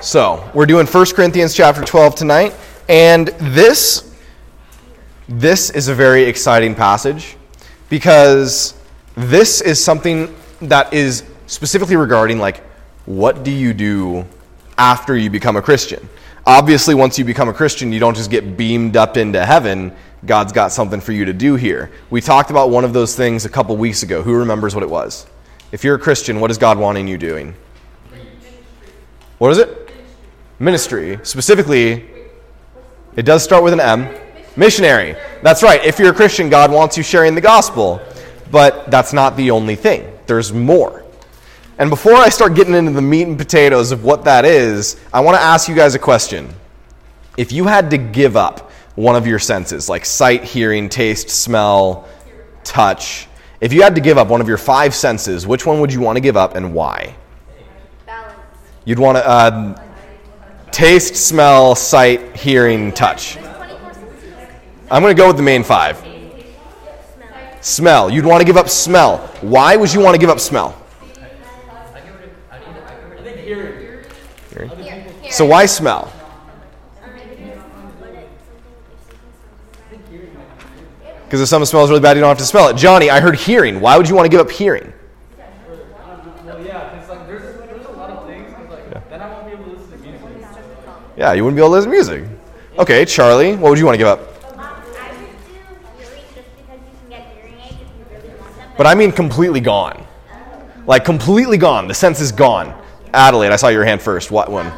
So, we're doing 1 Corinthians chapter 12 tonight, and this this is a very exciting passage because this is something that is specifically regarding like what do you do after you become a Christian? Obviously, once you become a Christian, you don't just get beamed up into heaven. God's got something for you to do here. We talked about one of those things a couple weeks ago. Who remembers what it was? If you're a Christian, what is God wanting you doing? What is it? Ministry. Specifically, it does start with an M. Missionary. That's right. If you're a Christian, God wants you sharing the gospel. But that's not the only thing, there's more. And before I start getting into the meat and potatoes of what that is, I want to ask you guys a question. If you had to give up one of your senses, like sight, hearing, taste, smell, touch, if you had to give up one of your five senses, which one would you want to give up and why? You'd want to uh, taste, smell, sight, hearing, touch. There's 24 senses. I'm going to go with the main five. Smell. You'd want to give up smell. Why would you want to give up smell? So why smell? Because if something smells really bad, you don't have to smell it. Johnny, I heard hearing. Why would you want to give up hearing? Well, yeah, because like there's, there's a lot of things. 'cause, like then I won't be able to listen to music. Yeah, you wouldn't be able to listen to music. Okay, Charlie, what would you want to give up? But I mean completely gone. Like completely gone. The sense is gone. Adelaide, I saw your hand first. What one?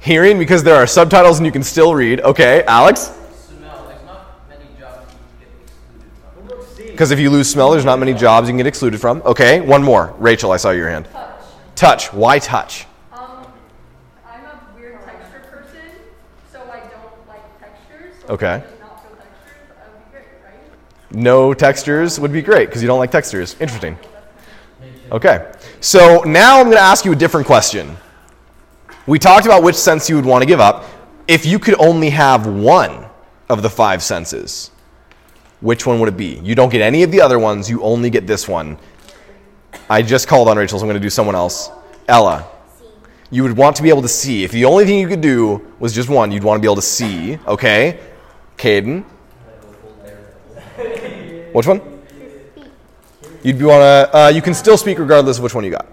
Hearing because there are subtitles and you can still read. Okay, Alex? Because if you lose smell, there's not many jobs you can get excluded from. Okay, one more. Rachel, I saw your hand. Touch. Why touch? Um, I'm a weird texture person, so I don't like textures. So Okay. if I did not feel textures, that would be great, right? No textures would be great because you don't like textures. Interesting. Okay, so now I'm going to ask you a different question. We talked about which sense you would want to give up. If you could only have one of the five senses, which one would it be? You don't get any of the other ones, you only get this one. I just called on Rachel, so I'm going to do someone else. Ella, you would want to be able to see. If the only thing you could do was just one, you'd want to be able to see. Okay? Caden? Which one? You'd be want to. Uh, you can still speak regardless of which one you got.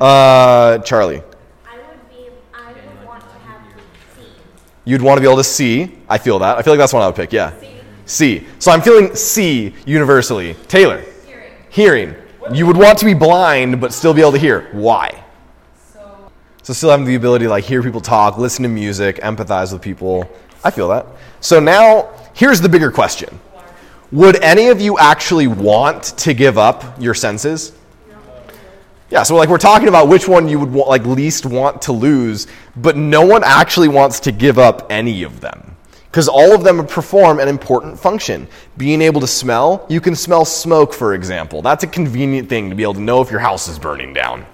Uh, Charlie, I would be. I would want to have you'd want to be able to see. I feel that. I feel like that's one I would pick. Yeah. See. So I'm feeling see universally. Taylor. Hearing. You would want to be blind but still be able to hear. Why? So still having the ability to like hear people talk, listen to music, empathize with people. I feel that. So now here's the bigger question. Would any of you actually want to give up your senses? Yeah, so like we're talking about which one you would wa- like least want to lose, but no one actually wants to give up any of them. Because all of them perform an important function. Being able to smell, you can smell smoke, for example. That's a convenient thing to be able to know if your house is burning down.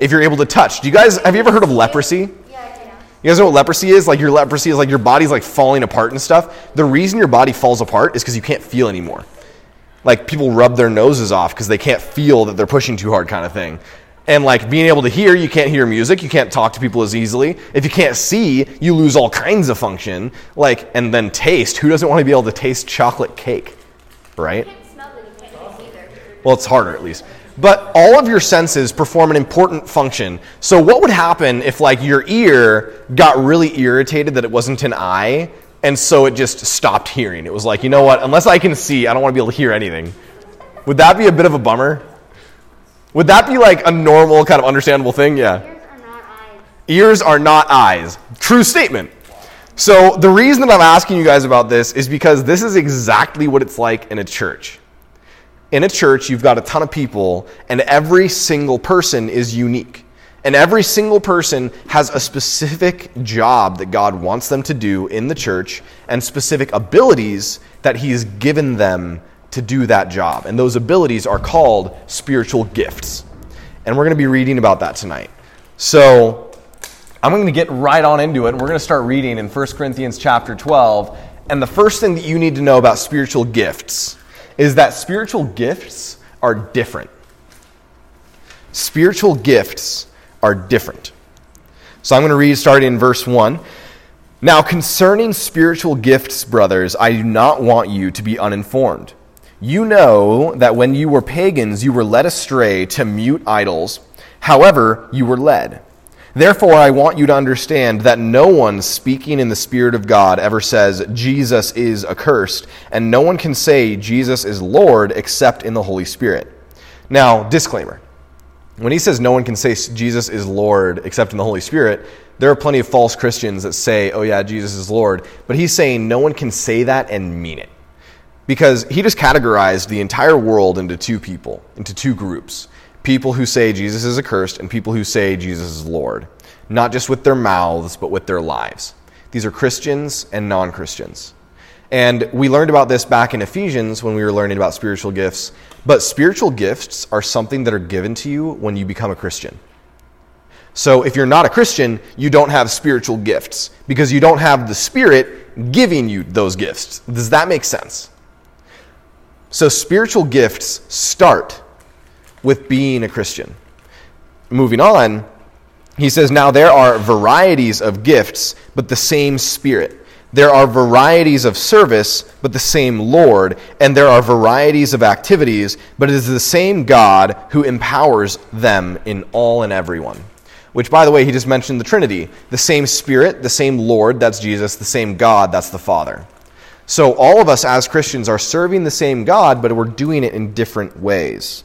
If you're able to touch, do you guys have you ever heard of leprosy? Yeah, I can. You guys know what leprosy is? Like your leprosy is like your body's like falling apart and stuff. The reason your body falls apart is because you can't feel anymore. Like people rub their noses off because they can't feel that they're pushing too hard, kind of thing. And like being able to hear, you can't hear music, you can't talk to people as easily. If you can't see, you lose all kinds of function. Like and then taste. Who doesn't want to be able to taste chocolate cake, right? You can't smell it. You can't taste either. Well, it's harder at least. But all of your senses perform an important function. So what would happen if like your ear got really irritated that it wasn't an eye and so it just stopped hearing? It was like, you know what? Unless I can see, I don't want to be able to hear anything. Would that be a bit of a bummer? Would that be like a normal kind of understandable thing? Yeah. Ears are not eyes. Ears are not eyes. True statement. So the reason that I'm asking you guys about this is because this is exactly what it's like in a church. In a church, you've got a ton of people, and every single person is unique. And every single person has a specific job that God wants them to do in the church and specific abilities that He has given them to do that job. And those abilities are called spiritual gifts. And we're going to be reading about that tonight. So I'm going to get right on into it. We're going to start reading in 1 Corinthians chapter 12. And the first thing that you need to know about spiritual gifts is that spiritual gifts are different. spiritual gifts are different. So I'm going to read starting in verse 1. Now, concerning spiritual gifts, brothers, I do not want you to be uninformed. You know that when you were pagans, you were led astray to mute idols. However, you were led. Therefore, I want you to understand that no one speaking in the Spirit of God ever says, Jesus is accursed, and no one can say, Jesus is Lord, except in the Holy Spirit. Now, disclaimer. When he says no one can say Jesus is Lord except in the Holy Spirit, there are plenty of false Christians that say, oh, yeah, Jesus is Lord. But he's saying no one can say that and mean it. Because he just categorized the entire world into two people, into two groups people who say Jesus is accursed and people who say Jesus is Lord, not just with their mouths, but with their lives. These are Christians and non Christians. And we learned about this back in Ephesians when we were learning about spiritual gifts. But spiritual gifts are something that are given to you when you become a Christian. So if you're not a Christian, you don't have spiritual gifts because you don't have the Spirit giving you those gifts. Does that make sense? So spiritual gifts start with being a Christian. Moving on, he says, Now there are varieties of gifts, but the same Spirit. There are varieties of service, but the same Lord. And there are varieties of activities, but it is the same God who empowers them in all and everyone. Which, by the way, he just mentioned the Trinity. The same Spirit, the same Lord, that's Jesus, the same God, that's the Father. So all of us as Christians are serving the same God, but we're doing it in different ways.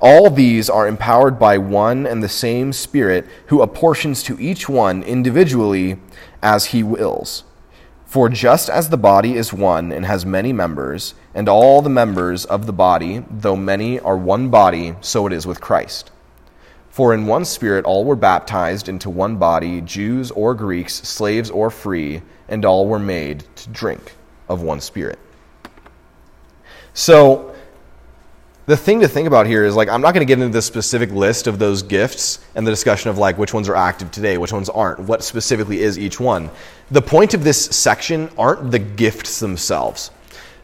All these are empowered by one and the same Spirit, who apportions to each one individually as he wills. For just as the body is one and has many members, and all the members of the body, though many, are one body, so it is with Christ. For in one Spirit all were baptized into one body, Jews or Greeks, slaves or free, and all were made to drink of one Spirit. So, the thing to think about here is like I'm not going to get into the specific list of those gifts and the discussion of like which ones are active today, which ones aren't, what specifically is each one. The point of this section aren't the gifts themselves.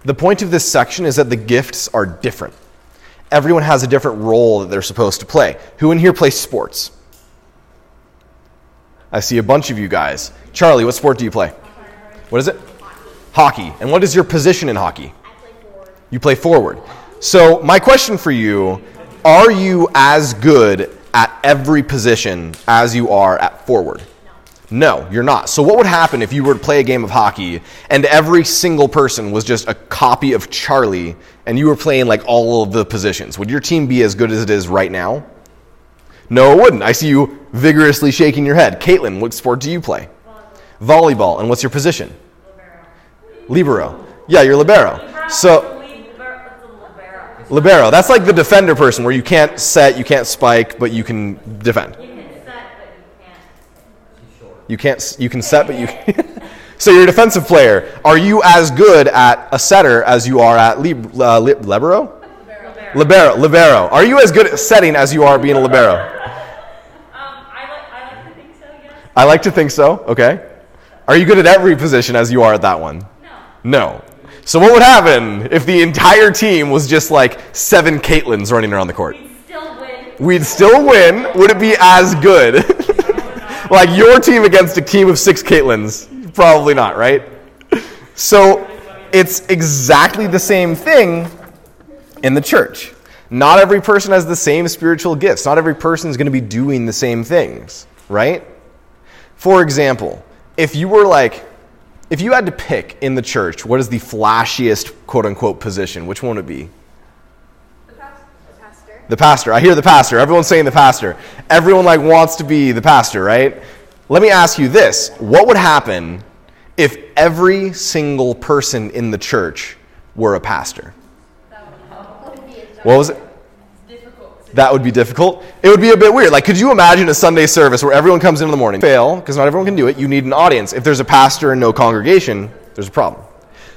The point of this section is that the gifts are different. Everyone has a different role that they're supposed to play. Who in here plays sports? I see a bunch of you guys. Charlie, what sport do you play? What is it? Hockey. And what is your position in hockey? I play forward. You play forward. So, my question for you are you as good at every position as you are at forward? No, you're not. So, what would happen if you were to play a game of hockey and every single person was just a copy of Charlie and you were playing like all of the positions? Would your team be as good as it is right now? No, it wouldn't. I see you vigorously shaking your head. Caitlin, what sport do you play? Volleyball. Volleyball. And what's your position? Libero. Libero. Yeah, you're libero. So, Libero. That's like the defender person where you can't set, you can't spike, but you can defend. You can set, but you can't. You can't. You can set, but you. so you're a defensive player. Are you as good at a setter as you are at lib, uh, lib, libero? Libero. Libero. Libero. Are you as good at setting as you are being a libero? Um, I like, I like to think so, yes. I like to think so. Okay. Are you good at every position as you are at that one? No. No. So what would happen if the entire team was just like seven Caitlins running around the court? We'd still win. We'd still win. Would it be as good? like your team against a team of six Caitlins? Probably not, right? So it's exactly the same thing in the church. Not every person has the same spiritual gifts. Not every person is going to be doing the same things, right? For example, if you were like, if you had to pick in the church, what is the flashiest quote unquote position? Which one would it be? The pastor. The pastor. I hear the pastor. Everyone's saying the pastor. Everyone like wants to be the pastor, right? Let me ask you this. What would happen if every single person in the church were a pastor? What was it? That would be difficult. It would be a bit weird. Like, could you imagine a Sunday service where everyone comes in in the morning? Fail, because not everyone can do it. You need an audience. If there's a pastor and no congregation, there's a problem.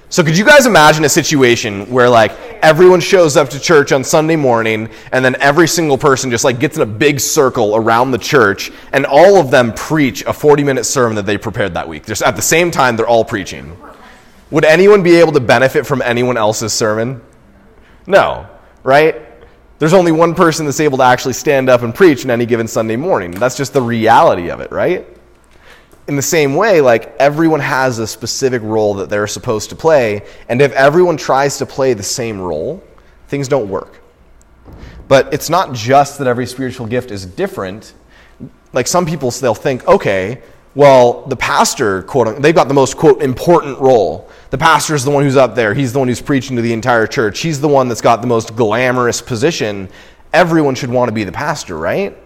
So, could you guys imagine a situation where, like, everyone shows up to church on Sunday morning, and then every single person just, like, gets in a big circle around the church, and all of them preach a 40 minute sermon that they prepared that week? Just at the same time, they're all preaching. Would anyone be able to benefit from anyone else's sermon? No, right? There's only one person that's able to actually stand up and preach on any given Sunday morning. That's just the reality of it, right? In the same way, like everyone has a specific role that they're supposed to play, and if everyone tries to play the same role, things don't work. But it's not just that every spiritual gift is different. Like some people, they'll think, okay, well, the pastor, quote, they've got the most, quote, important role. The pastor is the one who's up there. He's the one who's preaching to the entire church. He's the one that's got the most glamorous position. Everyone should want to be the pastor, right?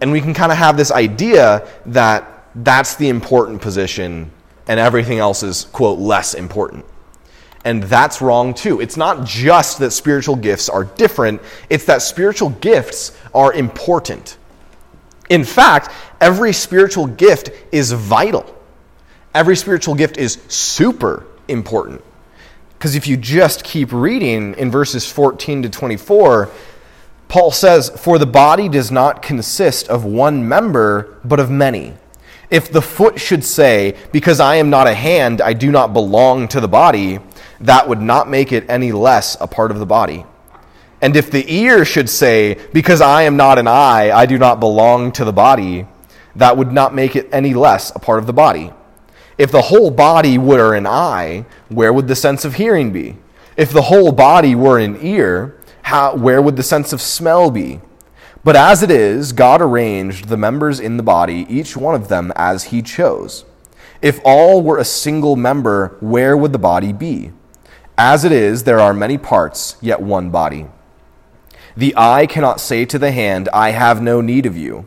And we can kind of have this idea that that's the important position and everything else is, quote, less important. And that's wrong too. It's not just that spiritual gifts are different, it's that spiritual gifts are important. In fact, every spiritual gift is vital. Every spiritual gift is super important. Because if you just keep reading in verses 14 to 24, Paul says, For the body does not consist of one member, but of many. If the foot should say, Because I am not a hand, I do not belong to the body, that would not make it any less a part of the body. And if the ear should say, Because I am not an eye, I do not belong to the body, that would not make it any less a part of the body. If the whole body were an eye, where would the sense of hearing be? If the whole body were an ear, how, where would the sense of smell be? But as it is, God arranged the members in the body, each one of them as he chose. If all were a single member, where would the body be? As it is, there are many parts, yet one body. The eye cannot say to the hand, I have no need of you,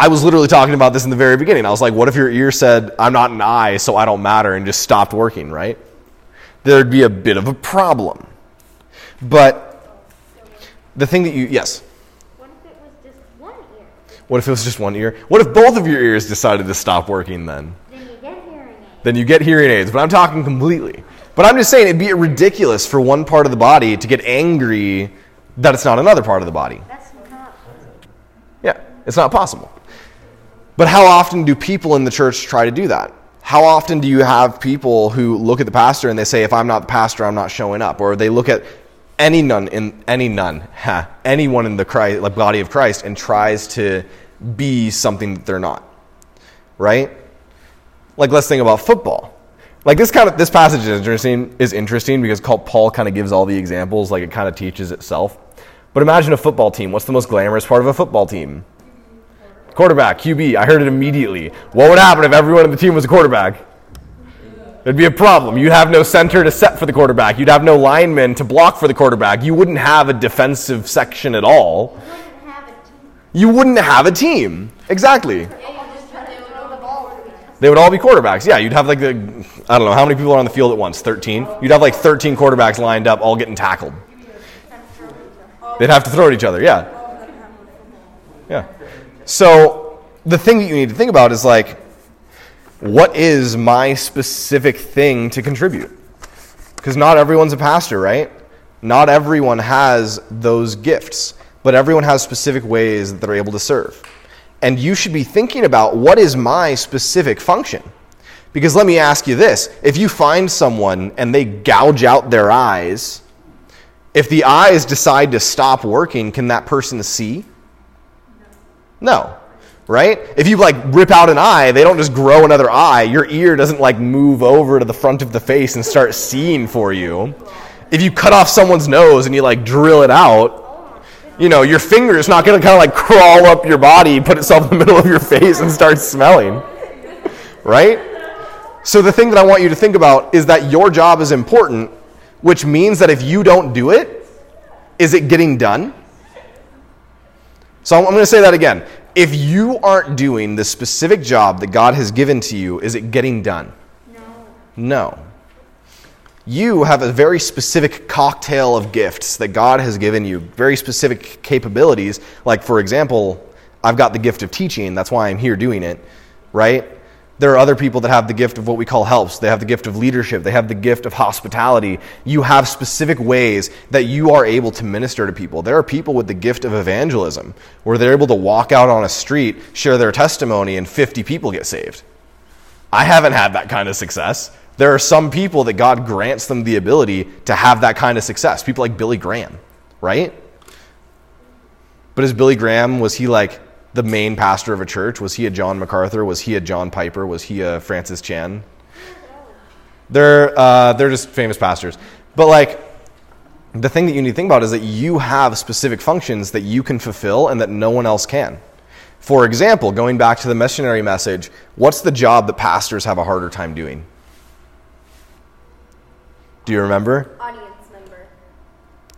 I was literally talking about this in the very beginning. I was like, what if your ear said, I'm not an eye, so I don't matter, and just stopped working, right? There'd be a bit of a problem. But the thing that you, yes? What if it was just one ear? What if it was just one ear? What if both of your ears decided to stop working then? Then you get hearing aids. Then you get hearing aids, but I'm talking completely. But I'm just saying it'd be ridiculous for one part of the body to get angry that it's not another part of the body. That's it's not possible. But how often do people in the church try to do that? How often do you have people who look at the pastor and they say, if I'm not the pastor, I'm not showing up? Or they look at any nun in any nun, ha, anyone in the Christ, like body of Christ and tries to be something that they're not. Right? Like let's think about football. Like this kind of this passage is interesting is interesting because Paul kind of gives all the examples, like it kind of teaches itself. But imagine a football team. What's the most glamorous part of a football team? Quarterback, QB. I heard it immediately. What would happen if everyone in the team was a quarterback? There'd be a problem. You'd have no center to set for the quarterback. You'd have no linemen to block for the quarterback. You wouldn't have a defensive section at all. You wouldn't have a team. You wouldn't have a team. Exactly. They would all be quarterbacks. Yeah, you'd have like the, I don't know, how many people are on the field at once? 13? You'd have like 13 quarterbacks lined up, all getting tackled. They'd have to throw at each other. Yeah. So the thing that you need to think about is like, what is my specific thing to contribute? Because not everyone's a pastor, right? Not everyone has those gifts, but everyone has specific ways that they're able to serve. And you should be thinking about what is my specific function? Because let me ask you this if you find someone and they gouge out their eyes, if the eyes decide to stop working, can that person see? No. Right? If you like rip out an eye, they don't just grow another eye. Your ear doesn't like move over to the front of the face and start seeing for you. If you cut off someone's nose and you like drill it out, You know, your finger is not going to kind of like crawl up your body, put itself in the middle of your face, and start smelling. Right? So, the thing that I want you to think about is that your job is important, which means that if you don't do it, is it getting done? So, I'm going to say that again. If you aren't doing the specific job that God has given to you, is it getting done? No. No. You have a very specific cocktail of gifts that God has given you, very specific capabilities. Like, for example, I've got the gift of teaching. That's why I'm here doing it, right? There are other people that have the gift of what we call helps. They have the gift of leadership. They have the gift of hospitality. You have specific ways that you are able to minister to people. There are people with the gift of evangelism where they're able to walk out on a street, share their testimony, and 50 people get saved. I haven't had that kind of success. There are some people that God grants them the ability to have that kind of success. People like Billy Graham, right? But is Billy Graham, was he like the main pastor of a church? Was he a John MacArthur? Was he a John Piper? Was he a Francis Chan? They're, uh, they're just famous pastors. But like, the thing that you need to think about is that you have specific functions that you can fulfill and that no one else can. For example, going back to the missionary message, what's the job that pastors have a harder time doing? Do you remember? Audience.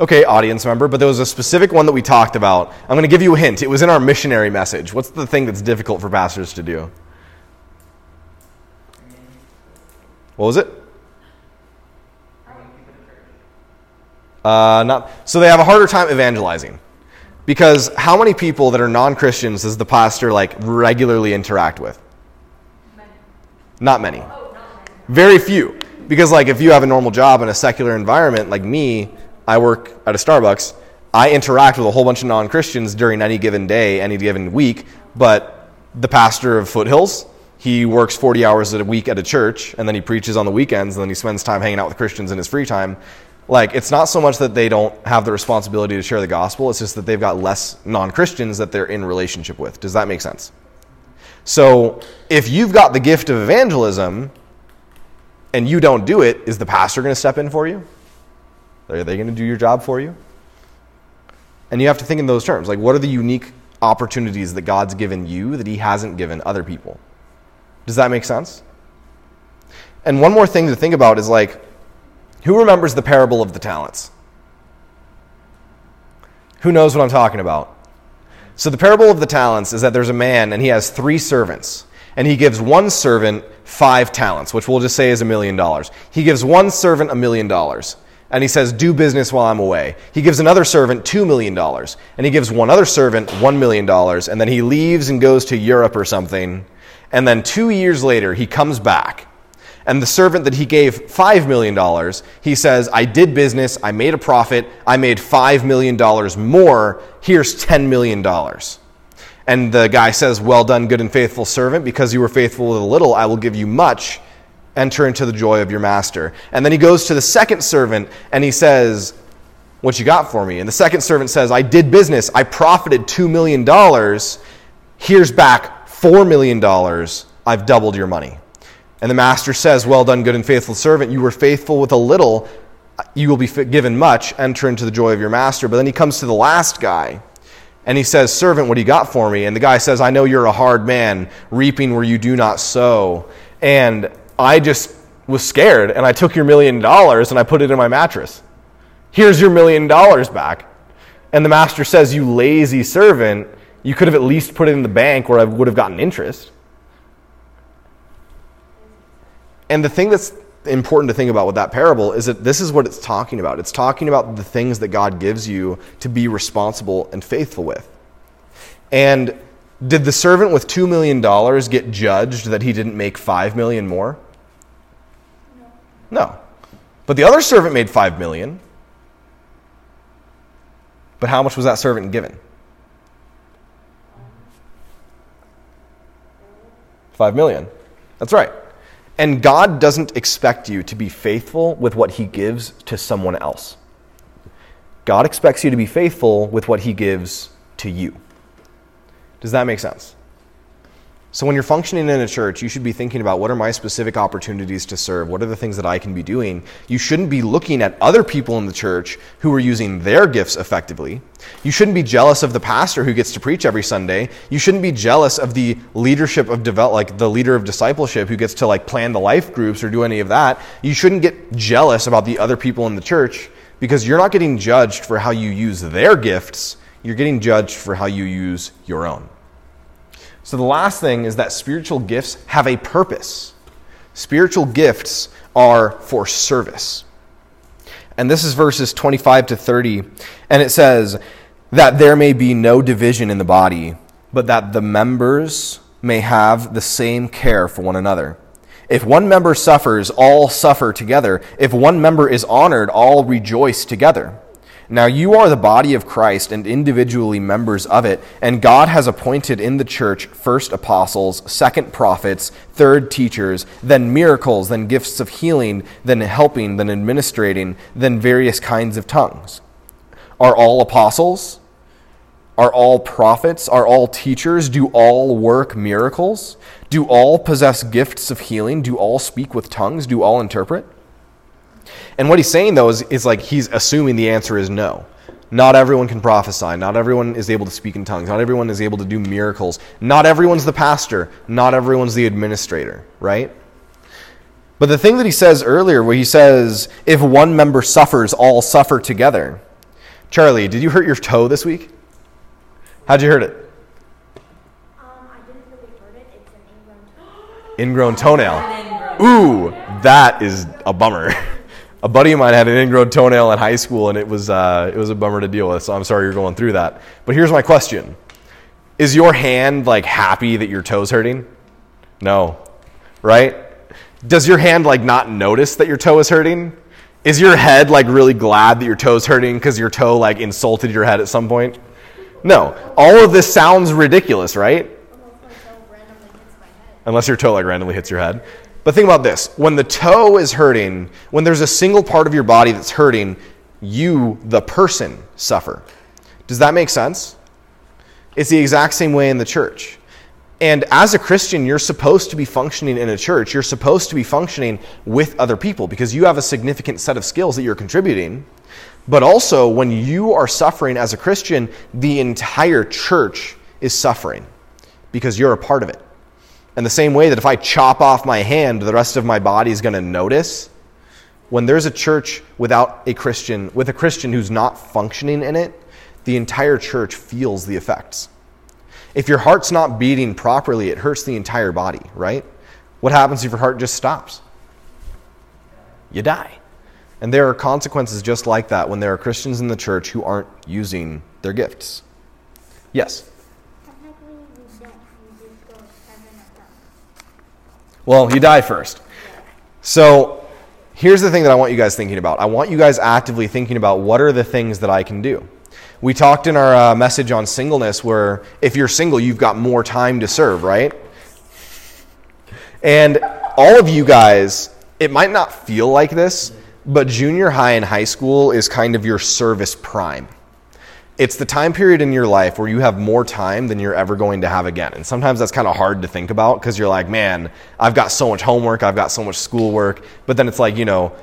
Okay, audience member, but there was a specific one that we talked about. I'm going to give you a hint. It was in our missionary message. What's the thing that's difficult for pastors to do? What was it? Uh, not so they have a harder time evangelizing because how many people that are non-Christians does the pastor like regularly interact with? Not many. Very few. Because like if you have a normal job in a secular environment like me, I work at a Starbucks, I interact with a whole bunch of non-Christians during any given day, any given week, but the pastor of Foothills, he works 40 hours a week at a church and then he preaches on the weekends and then he spends time hanging out with Christians in his free time. Like it's not so much that they don't have the responsibility to share the gospel, it's just that they've got less non-Christians that they're in relationship with. Does that make sense? So, if you've got the gift of evangelism, and you don't do it, is the pastor going to step in for you? Are they going to do your job for you? And you have to think in those terms. Like, what are the unique opportunities that God's given you that He hasn't given other people? Does that make sense? And one more thing to think about is like, who remembers the parable of the talents? Who knows what I'm talking about? So, the parable of the talents is that there's a man and he has three servants, and he gives one servant five talents, which we'll just say is a million dollars. He gives one servant a million dollars, and he says, Do business while I'm away. He gives another servant two million dollars, and he gives one other servant one million dollars, and then he leaves and goes to Europe or something. And then two years later, he comes back. And the servant that he gave $5 million, he says, I did business, I made a profit, I made $5 million more, here's $10 million. And the guy says, Well done, good and faithful servant, because you were faithful with a little, I will give you much. Enter into the joy of your master. And then he goes to the second servant and he says, What you got for me? And the second servant says, I did business, I profited $2 million, here's back $4 million, I've doubled your money. And the master says, Well done, good and faithful servant. You were faithful with a little, you will be given much. Enter into the joy of your master. But then he comes to the last guy and he says, Servant, what do you got for me? And the guy says, I know you're a hard man, reaping where you do not sow. And I just was scared and I took your million dollars and I put it in my mattress. Here's your million dollars back. And the master says, You lazy servant, you could have at least put it in the bank where I would have gotten interest. And the thing that's important to think about with that parable is that this is what it's talking about. It's talking about the things that God gives you to be responsible and faithful with. And did the servant with $2 million get judged that he didn't make 5 million more? No. But the other servant made 5 million. But how much was that servant given? 5 million. That's right. And God doesn't expect you to be faithful with what He gives to someone else. God expects you to be faithful with what He gives to you. Does that make sense? So when you're functioning in a church, you should be thinking about what are my specific opportunities to serve? What are the things that I can be doing? You shouldn't be looking at other people in the church who are using their gifts effectively. You shouldn't be jealous of the pastor who gets to preach every Sunday. You shouldn't be jealous of the leadership of develop like the leader of discipleship who gets to like plan the life groups or do any of that. You shouldn't get jealous about the other people in the church because you're not getting judged for how you use their gifts. You're getting judged for how you use your own. So the last thing is that spiritual gifts have a purpose. Spiritual gifts are for service. And this is verses 25 to 30. And it says, That there may be no division in the body, but that the members may have the same care for one another. If one member suffers, all suffer together. If one member is honored, all rejoice together. Now you are the body of Christ and individually members of it, and God has appointed in the church first apostles, second prophets, third teachers, then miracles, then gifts of healing, then helping, then administrating, then various kinds of tongues. Are all apostles? Are all prophets? Are all teachers? Do all work miracles? Do all possess gifts of healing? Do all speak with tongues? Do all interpret? And what he's saying, though, is, is like he's assuming the answer is no. Not everyone can prophesy. Not everyone is able to speak in tongues. Not everyone is able to do miracles. Not everyone's the pastor. Not everyone's the administrator, right? But the thing that he says earlier, where he says, if one member suffers, all suffer together. Charlie, did you hurt your toe this week? How'd you hurt it? Um, I didn't really hurt it. It's an ingrown Ingrown toenail. Ooh, that is a bummer. a buddy of mine had an ingrown toenail in high school, and it was uh, it was a bummer to deal with. So I'm sorry you're going through that. But here's my question: Is your hand like happy that your toe's hurting? No, right? Does your hand like not notice that your toe is hurting? Is your head like really glad that your toe's hurting because your toe like insulted your head at some point? No. All of this sounds ridiculous, right? Unless your toe like randomly hits your head. But think about this when the toe is hurting, when there's a single part of your body that's hurting, you, the person, suffer. Does that make sense? It's the exact same way in the church. And as a Christian, you're supposed to be functioning in a church. You're supposed to be functioning with other people because you have a significant set of skills that you're contributing. But also, when you are suffering as a Christian, the entire church is suffering because you're a part of it. And the same way that if I chop off my hand, the rest of my body is going to notice. When there's a church without a Christian, with a Christian who's not functioning in it, the entire church feels the effects. If your heart's not beating properly, it hurts the entire body, right? What happens if your heart just stops? You die. And there are consequences just like that when there are Christians in the church who aren't using their gifts. Yes? Technically, you don't. You just go to heaven or hell. Well, you die first. So here's the thing that I want you guys thinking about. I want you guys actively thinking about what are the things that I can do. We talked in our uh, message on singleness where if you're single, you've got more time to serve, right? And all of you guys, it might not feel like this, but junior high and high school is kind of your service prime. It's the time period in your life where you have more time than you're ever going to have again. And sometimes that's kind of hard to think about because you're like, man, I've got so much homework, I've got so much schoolwork. But then it's like, you know,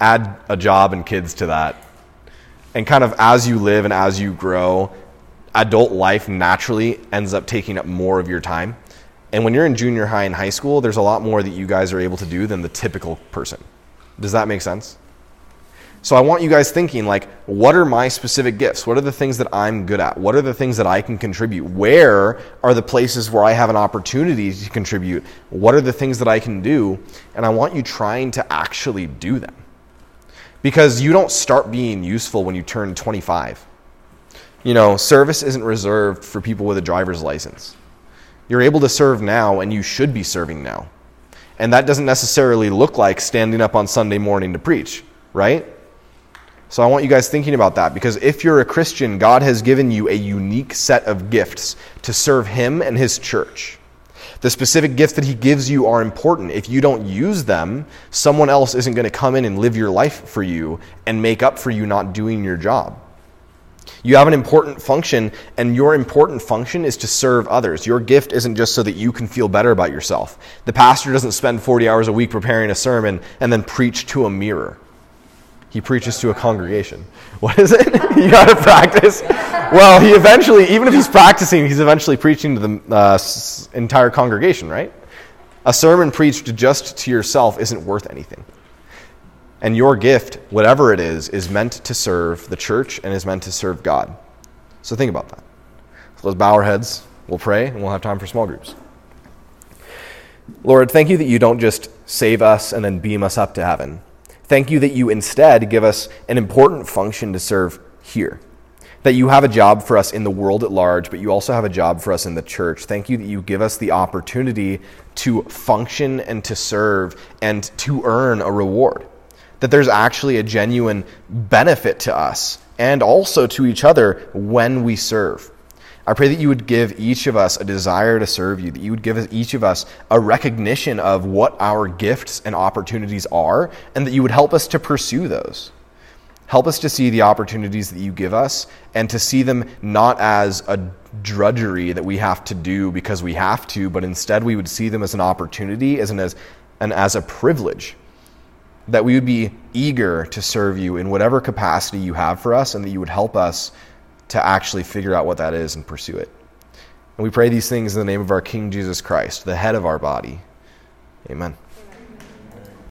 add a job and kids to that. And kind of as you live and as you grow, adult life naturally ends up taking up more of your time. And when you're in junior high and high school, there's a lot more that you guys are able to do than the typical person. Does that make sense? So I want you guys thinking like, what are my specific gifts? What are the things that I'm good at? What are the things that I can contribute? Where are the places where I have an opportunity to contribute? What are the things that I can do? And I want you trying to actually do them. Because you don't start being useful when you turn 25. You know, service isn't reserved for people with a driver's license. You're able to serve now, and you should be serving now. And that doesn't necessarily look like standing up on Sunday morning to preach, right? So I want you guys thinking about that because if you're a Christian, God has given you a unique set of gifts to serve Him and His church. The specific gifts that He gives you are important. If you don't use them, someone else isn't going to come in and live your life for you and make up for you not doing your job. You have an important function, and your important function is to serve others. Your gift isn't just so that you can feel better about yourself. The pastor doesn't spend 40 hours a week preparing a sermon and then preach to a mirror. He preaches to a congregation. What is it? you got to practice. Well, he eventually, even if he's practicing, he's eventually preaching to the uh, s- entire congregation, right? A sermon preached just to yourself isn't worth anything. And your gift, whatever it is, is meant to serve the church and is meant to serve God. So think about that. So let's bow our heads, we'll pray, and we'll have time for small groups. Lord, thank you that you don't just save us and then beam us up to heaven. Thank you that you instead give us an important function to serve here. That you have a job for us in the world at large, but you also have a job for us in the church. Thank you that you give us the opportunity to function and to serve and to earn a reward. That there's actually a genuine benefit to us and also to each other when we serve. I pray that you would give each of us a desire to serve you, that you would give each of us a recognition of what our gifts and opportunities are, and that you would help us to pursue those. Help us to see the opportunities that you give us and to see them not as a drudgery that we have to do because we have to, but instead we would see them as an opportunity as an, as, and as a privilege. That we would be eager to serve you in whatever capacity you have for us, and that you would help us to actually figure out what that is and pursue it. And we pray these things in the name of our King Jesus Christ, the head of our body. Amen.